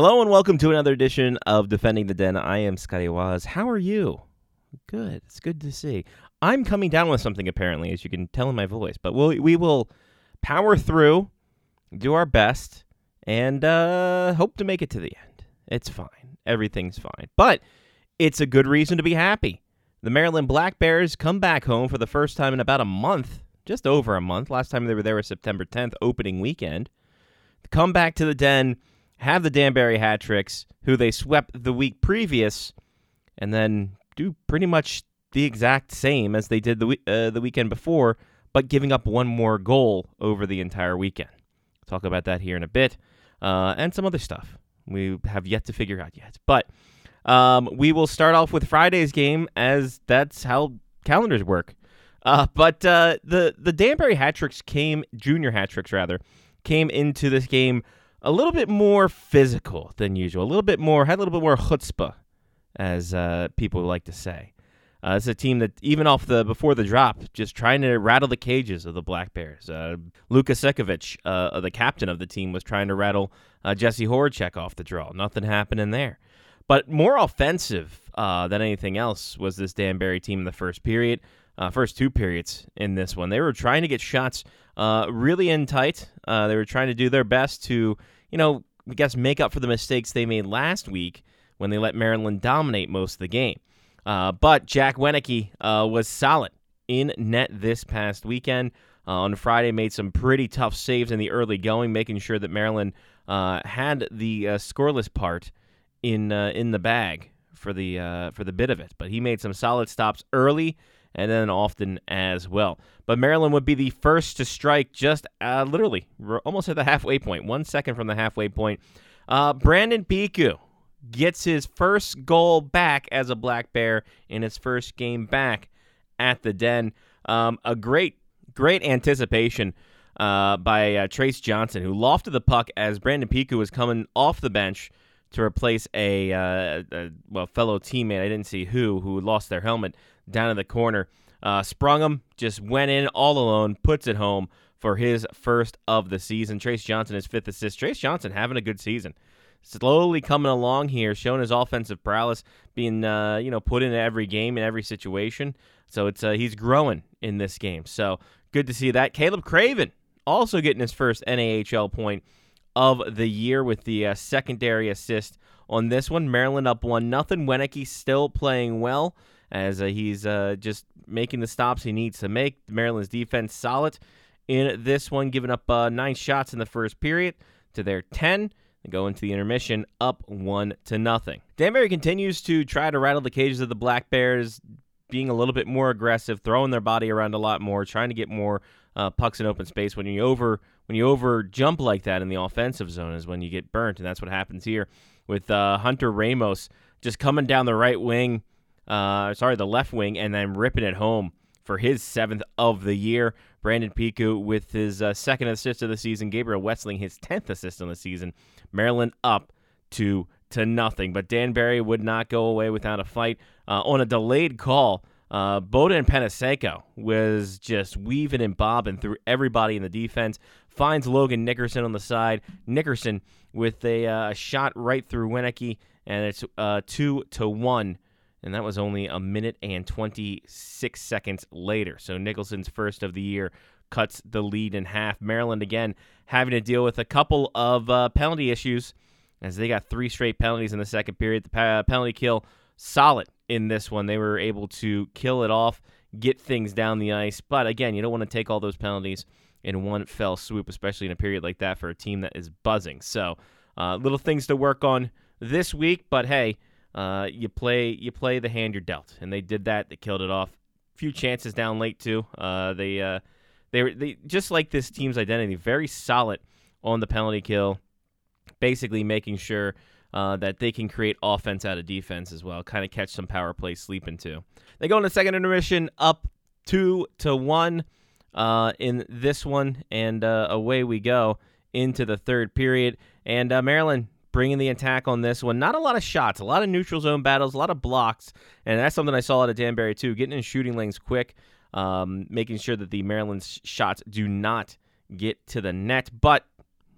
Hello and welcome to another edition of Defending the Den. I am Scotty Waz. How are you? Good. It's good to see. I'm coming down with something apparently, as you can tell in my voice, but we'll, we will power through, do our best, and uh, hope to make it to the end. It's fine. Everything's fine. But it's a good reason to be happy. The Maryland Black Bears come back home for the first time in about a month, just over a month. Last time they were there was September 10th, opening weekend. Come back to the Den have the Danbury hat tricks, who they swept the week previous, and then do pretty much the exact same as they did the uh, the weekend before, but giving up one more goal over the entire weekend. Talk about that here in a bit, uh, and some other stuff we have yet to figure out yet. But um, we will start off with Friday's game, as that's how calendars work. Uh, but uh, the the Danbury hat tricks came, junior hat tricks rather, came into this game a little bit more physical than usual, a little bit more, had a little bit more chutzpah, as uh, people like to say. Uh, it's a team that even off the before the drop, just trying to rattle the cages of the Black Bears. Uh, Luka Sekovic, uh, the captain of the team, was trying to rattle uh, Jesse Horacek off the draw. Nothing happening there. But more offensive uh, than anything else was this Danbury team in the first period, uh, first two periods in this one. They were trying to get shots uh, really in tight. Uh, they were trying to do their best to, you know, I guess make up for the mistakes they made last week when they let Maryland dominate most of the game. Uh, but Jack Wieneke uh, was solid in net this past weekend. Uh, on Friday, made some pretty tough saves in the early going, making sure that Maryland uh, had the scoreless part in in the bag for the for the bit of it. But he made some solid stops early and then often as well. But Maryland would be the first to strike just uh, literally almost at the halfway point, one second from the halfway point. Uh, Brandon Piku gets his first goal back as a Black Bear in his first game back at the Den. Um, a great, great anticipation uh, by uh, Trace Johnson, who lofted the puck as Brandon Piku was coming off the bench to replace a, uh, a, well fellow teammate. I didn't see who who lost their helmet down in the corner. Uh, sprung him, just went in all alone, puts it home for his first of the season. Trace Johnson, his fifth assist. Trace Johnson having a good season. Slowly coming along here, showing his offensive prowess, being uh, you know put into every game in every situation. So it's uh, he's growing in this game. So good to see that. Caleb Craven also getting his first NAHL point of the year with the uh, secondary assist on this one. Maryland up one nothing. Wieneke still playing well as uh, he's uh, just making the stops he needs to make. Maryland's defense solid in this one, giving up uh, nine shots in the first period to their 10. They go into the intermission up one to nothing. Danbury continues to try to rattle the cages of the Black Bears, being a little bit more aggressive, throwing their body around a lot more, trying to get more uh, pucks in open space. When you over when you over jump like that in the offensive zone is when you get burnt, and that's what happens here with uh, Hunter Ramos just coming down the right wing uh, sorry, the left wing, and then ripping it home for his seventh of the year. Brandon Piku with his uh, second assist of the season. Gabriel Wetzeling his tenth assist on the season. Maryland up to to nothing, but Danbury would not go away without a fight uh, on a delayed call. Uh, Boda and Peniseco was just weaving and bobbing through everybody in the defense. Finds Logan Nickerson on the side. Nickerson with a uh, shot right through Wieneke, and it's uh, two to one and that was only a minute and 26 seconds later. So Nicholson's first of the year cuts the lead in half. Maryland again having to deal with a couple of uh, penalty issues as they got three straight penalties in the second period. The penalty kill solid in this one. They were able to kill it off, get things down the ice. But again, you don't want to take all those penalties in one fell swoop, especially in a period like that for a team that is buzzing. So, uh, little things to work on this week. But hey, uh, you play you play the hand you're dealt, and they did that. They killed it off. Few chances down late too. Uh, they uh, they were they just like this team's identity, very solid on the penalty kill, basically making sure uh, that they can create offense out of defense as well, kind of catch some power play sleeping too. They go in the second intermission up two to one uh, in this one, and uh, away we go into the third period. And Maryland bringing the attack on this one. Not a lot of shots, a lot of neutral zone battles, a lot of blocks, and that's something I saw out of Danbury too. Getting in shooting lanes quick, um, making sure that the Maryland shots do not get to the net. But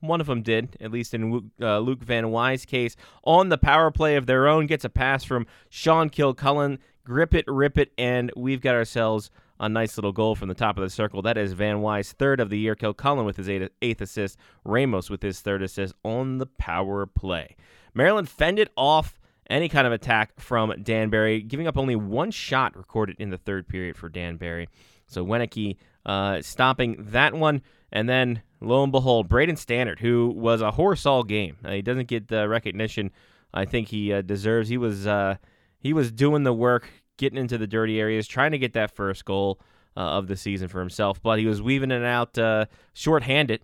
one of them did, at least in uh, Luke Van Wy's case. On the power play of their own, gets a pass from Sean Kilcullen. Grip it, rip it, and we've got ourselves a nice little goal from the top of the circle. That is Van Wy's third of the year. Kilcullen with his eighth, assist. Ramos with his third assist on the power play. Maryland fended off any kind of attack from Danbury, giving up only one shot recorded in the third period for Danbury. So Wieneke uh, stopping that one. And then, lo and behold, Braden Stannard, who was a horse all game. Uh, he doesn't get the recognition I think he uh, deserves. He was uh, he was doing the work, getting into the dirty areas, trying to get that first goal uh, of the season for himself. But he was weaving it out uh, short-handed,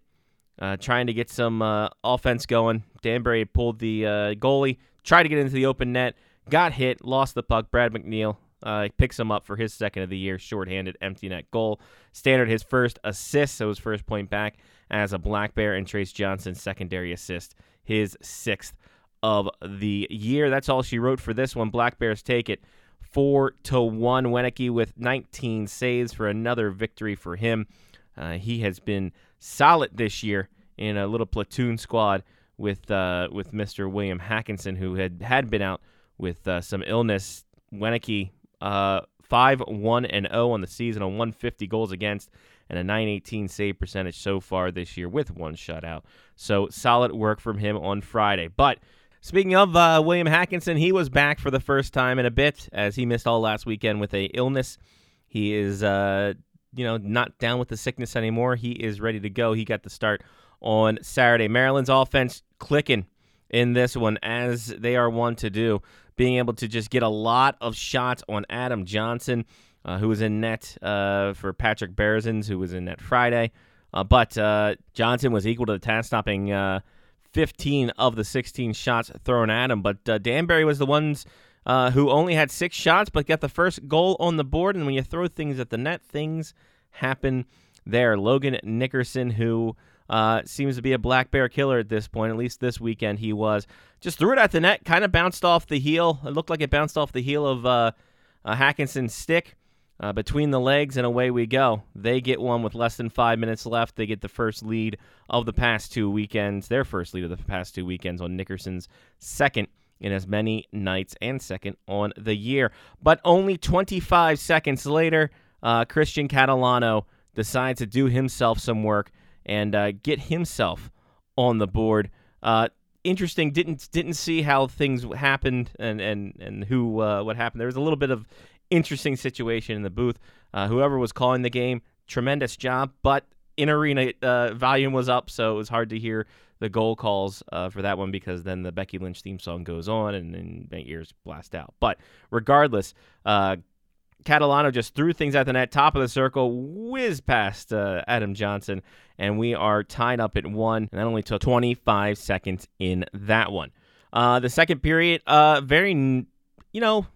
trying to get some offense going. Danbury pulled the goalie, tried to get into the open net, got hit, lost the puck. Brad McNeil uh, picks him up for his second of the year, shorthanded empty net goal. Stannard his first assist, so his first point back as a Black Bear, and Trace Johnson secondary assist, his sixth of the year. That's all she wrote for this one. Black Bears take it four to one. Wieneke with 19 saves for another victory for him. Uh, he has been solid this year in a little platoon squad with uh, with Mr. William Hackinson, who had had been out with uh, some illness. Wieneke uh, 5 1 and 0 on the season on 150 goals against and a 918 save percentage so far this year with one shutout. So solid work from him on Friday. But speaking of uh, William Hackinson, he was back for the first time in a bit as he missed all last weekend with a illness. He is, uh, you know, not down with the sickness anymore. He is ready to go. He got the start on Saturday. Maryland's offense clicking in this one as they are one to do being able to just get a lot of shots on Adam Johnson, uh, who was in net uh, for Patrick Berezins, who was in net Friday. Uh, but uh, Johnson was equal to the task, stopping 15 of the 16 shots thrown at him. But uh, Danbury was the ones who only had six shots, but got the first goal on the board. And when you throw things at the net, things happen there. Logan Nickerson, who uh, seems to be a black bear killer at this point. At least this weekend he was. Just threw it at the net, kind of bounced off the heel. It looked like it bounced off the heel of uh, uh, Hackinson's stick uh, between the legs, and away we go. They get one with less than five minutes left. They get the first lead of the past two weekends, their first lead of the past two weekends on Nickerson's second in as many nights and second on the year. But only 25 seconds later, uh, Christian Catalano decides to do himself some work and uh, get himself on the board. Uh, interesting. Didn't didn't see how things happened and and and who uh, what happened. There was a little bit of interesting situation in the booth. Uh, whoever was calling the game, tremendous job. But in arena uh, volume was up, so it was hard to hear the goal calls uh, for that one because then the Becky Lynch theme song goes on and then ears blast out. But regardless, uh, Catalano just threw things at the net, top of the circle, whiz past uh, Adam Johnson, and we are tied up at one. And that only took 25 seconds in that one. Uh, the second period, uh, very, you know,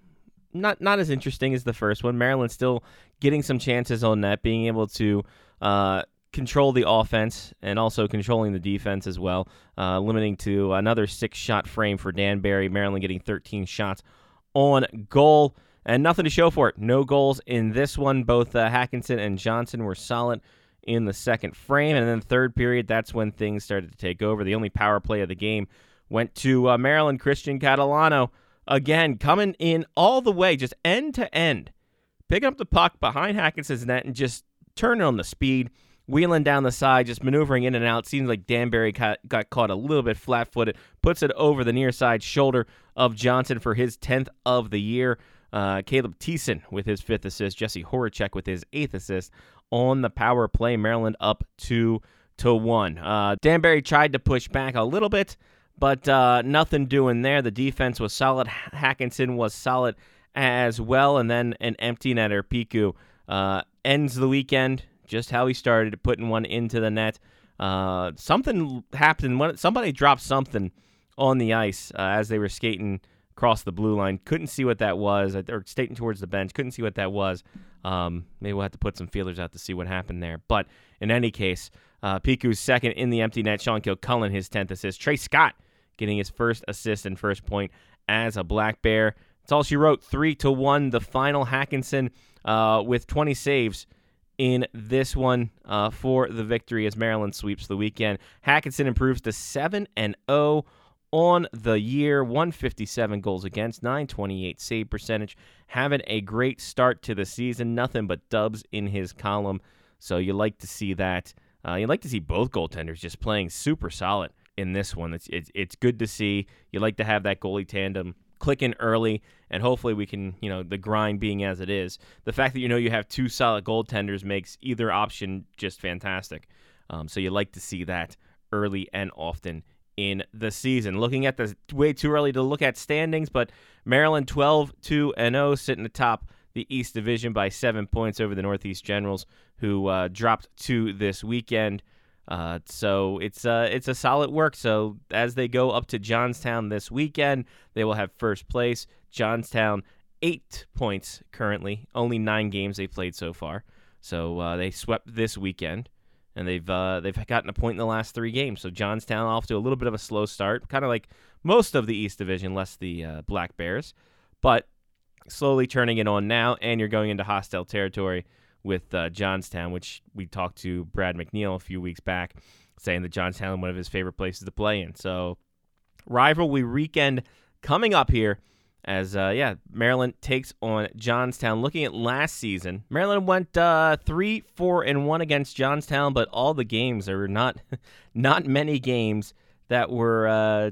not not as interesting as the first one. Maryland still getting some chances on net, being able to uh, control the offense and also controlling the defense as well, uh, limiting to another six shot frame for Danbury. Maryland getting 13 shots on goal and nothing to show for it. No goals in this one. Both uh, Hackinson and Johnson were solid in the second frame, and then third period, that's when things started to take over. The only power play of the game went to uh, Maryland Christian Catalano again, coming in all the way, just end to end, picking up the puck behind Hackinson's net and just turning on the speed wheeling down the side, just maneuvering in and out. Seems like Danbury got, got caught a little bit flat footed, puts it over the near side shoulder of Johnson for his 10th of the year. Uh, Caleb Thiessen with his fifth assist, Jesse Horacek with his eighth assist on the power play. Maryland up two to one. Uh, Danbury tried to push back a little bit, but uh, nothing doing there. The defense was solid. Hackinson was solid as well, and then an empty netter. Piku uh, ends the weekend just how he started, putting one into the net. Uh, something happened when somebody dropped something on the ice uh, as they were skating across the blue line. Couldn't see what that was. Or skating towards the bench. Couldn't see what that was. Um, maybe we'll have to put some feelers out to see what happened there. But in any case, uh, Piku's second in the empty net. Sean Kilcullen his tenth assist. Trey Scott getting his first assist and first point as a Black Bear. That's all she wrote. Three to one. The final Hackinson uh, with 20 saves in this one uh, for the victory as Maryland sweeps the weekend. Hackinson improves to 7 and 0 on the year, 157 goals against, 928 save percentage. Having a great start to the season, nothing but dubs in his column. So you like to see that. Uh, you like to see both goaltenders just playing super solid in this one. It's, it's it's good to see. You like to have that goalie tandem clicking early, and hopefully we can, you know, the grind being as it is. The fact that you know you have two solid goaltenders makes either option just fantastic. Um, so you like to see that early and often in the season. Looking at the way too early to look at standings, but Maryland 12 2 and 0 sitting atop the East Division by seven points over the Northeast Generals, who uh, dropped two this weekend. Uh, so it's uh, it's a solid work. So as they go up to Johnstown this weekend, they will have first place. Johnstown eight points currently, only nine games they've played so far. So uh, they swept this weekend, and they've uh, they've gotten a point in the last three games. So Johnstown off to a little bit of a slow start, kind of like most of the East Division, less the uh, Black Bears, but slowly turning it on now. And you're going into hostile territory with uh, Johnstown, which we talked to Brad McNeil a few weeks back, saying that Johnstown one of his favorite places to play in. So, rivalry weekend coming up here as uh, yeah, Maryland takes on Johnstown. Looking at last season, Maryland went uh, three, four, and one against Johnstown, but all the games there were not not many games that were uh,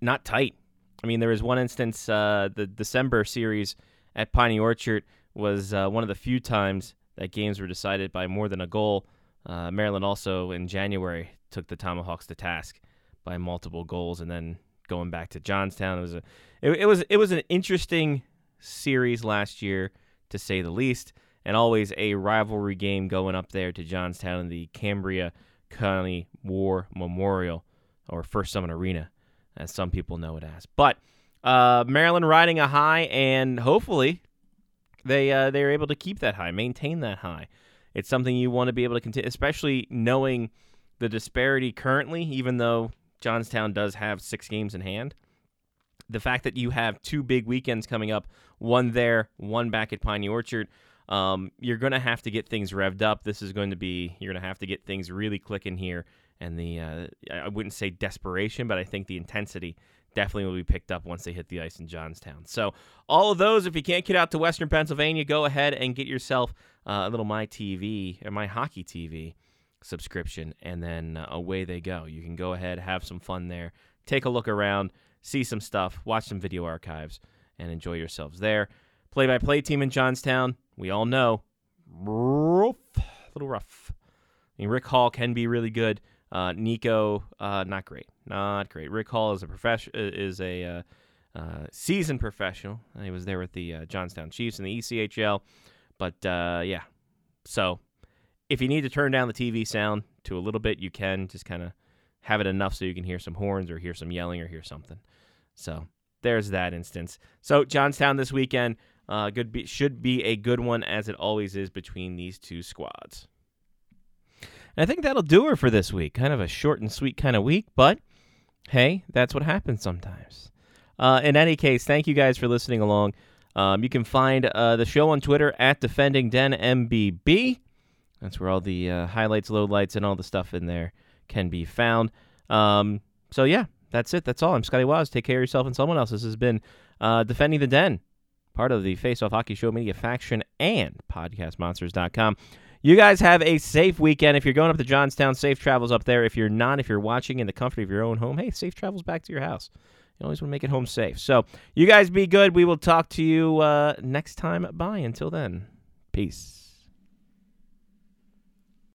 not tight. I mean, there was one instance, uh, the December series at Piney Orchard was uh, one of the few times that games were decided by more than a goal. Uh, Maryland also in January took the Tomahawks to task by multiple goals, and then going back to Johnstown, it was a it, it was it was an interesting series last year to say the least, and always a rivalry game going up there to Johnstown in the Cambria County War Memorial or First Summit Arena, as some people know it as. But uh, Maryland riding a high, and hopefully they uh, they're able to keep that high, maintain that high. It's something you want to be able to continue, especially knowing the disparity currently. Even though Johnstown does have six games in hand, the fact that you have two big weekends coming up, one there, one back at Piney Orchard, um, you're going to have to get things revved up. This is going to be you're going to have to get things really clicking here, and the uh, I wouldn't say desperation, but I think the intensity definitely will be picked up once they hit the ice in Johnstown. So, all of those, if you can't get out to Western Pennsylvania, go ahead and get yourself uh, a little My TV or My Hockey TV subscription, and then uh, away they go. You can go ahead, have some fun there, take a look around, see some stuff, watch some video archives, and enjoy yourselves there. Play by play team in Johnstown, we all know, rough, a little rough. I mean, Rick Hall can be really good. Uh, Nico, uh, not great, not great. Rick Hall is a profession is a uh, uh, seasoned professional. He was there with the uh, Johnstown Chiefs in the ECHL, but uh, yeah. So if you need to turn down the TV sound to a little bit, you can just kind of have it enough so you can hear some horns or hear some yelling or hear something. So there's that instance. So Johnstown this weekend, uh, good be, should be a good one as it always is between these two squads. And I think that'll do her for this week. Kind of a short and sweet kind of week, but hey, that's what happens sometimes. Uh, in any case, thank you guys for listening along. Um, you can find uh, the show on Twitter at Defending Den MBB. That's where all the uh, highlights, lowlights, and all the stuff in there can be found. Um, so yeah, that's it. That's all. I'm Scotty Waz. Take care of yourself and someone else. This has been uh, Defending the Den, part of the Face Off Hockey Show Media Faction and PodcastMonsters.com. You guys have a safe weekend. If you're going up to Johnstown, safe travels up there. If you're not, if you're watching in the comfort of your own home, hey, safe travels back to your house. You always want to make it home safe. So you guys be good. We will talk to you uh, next time. Bye. Until then, peace.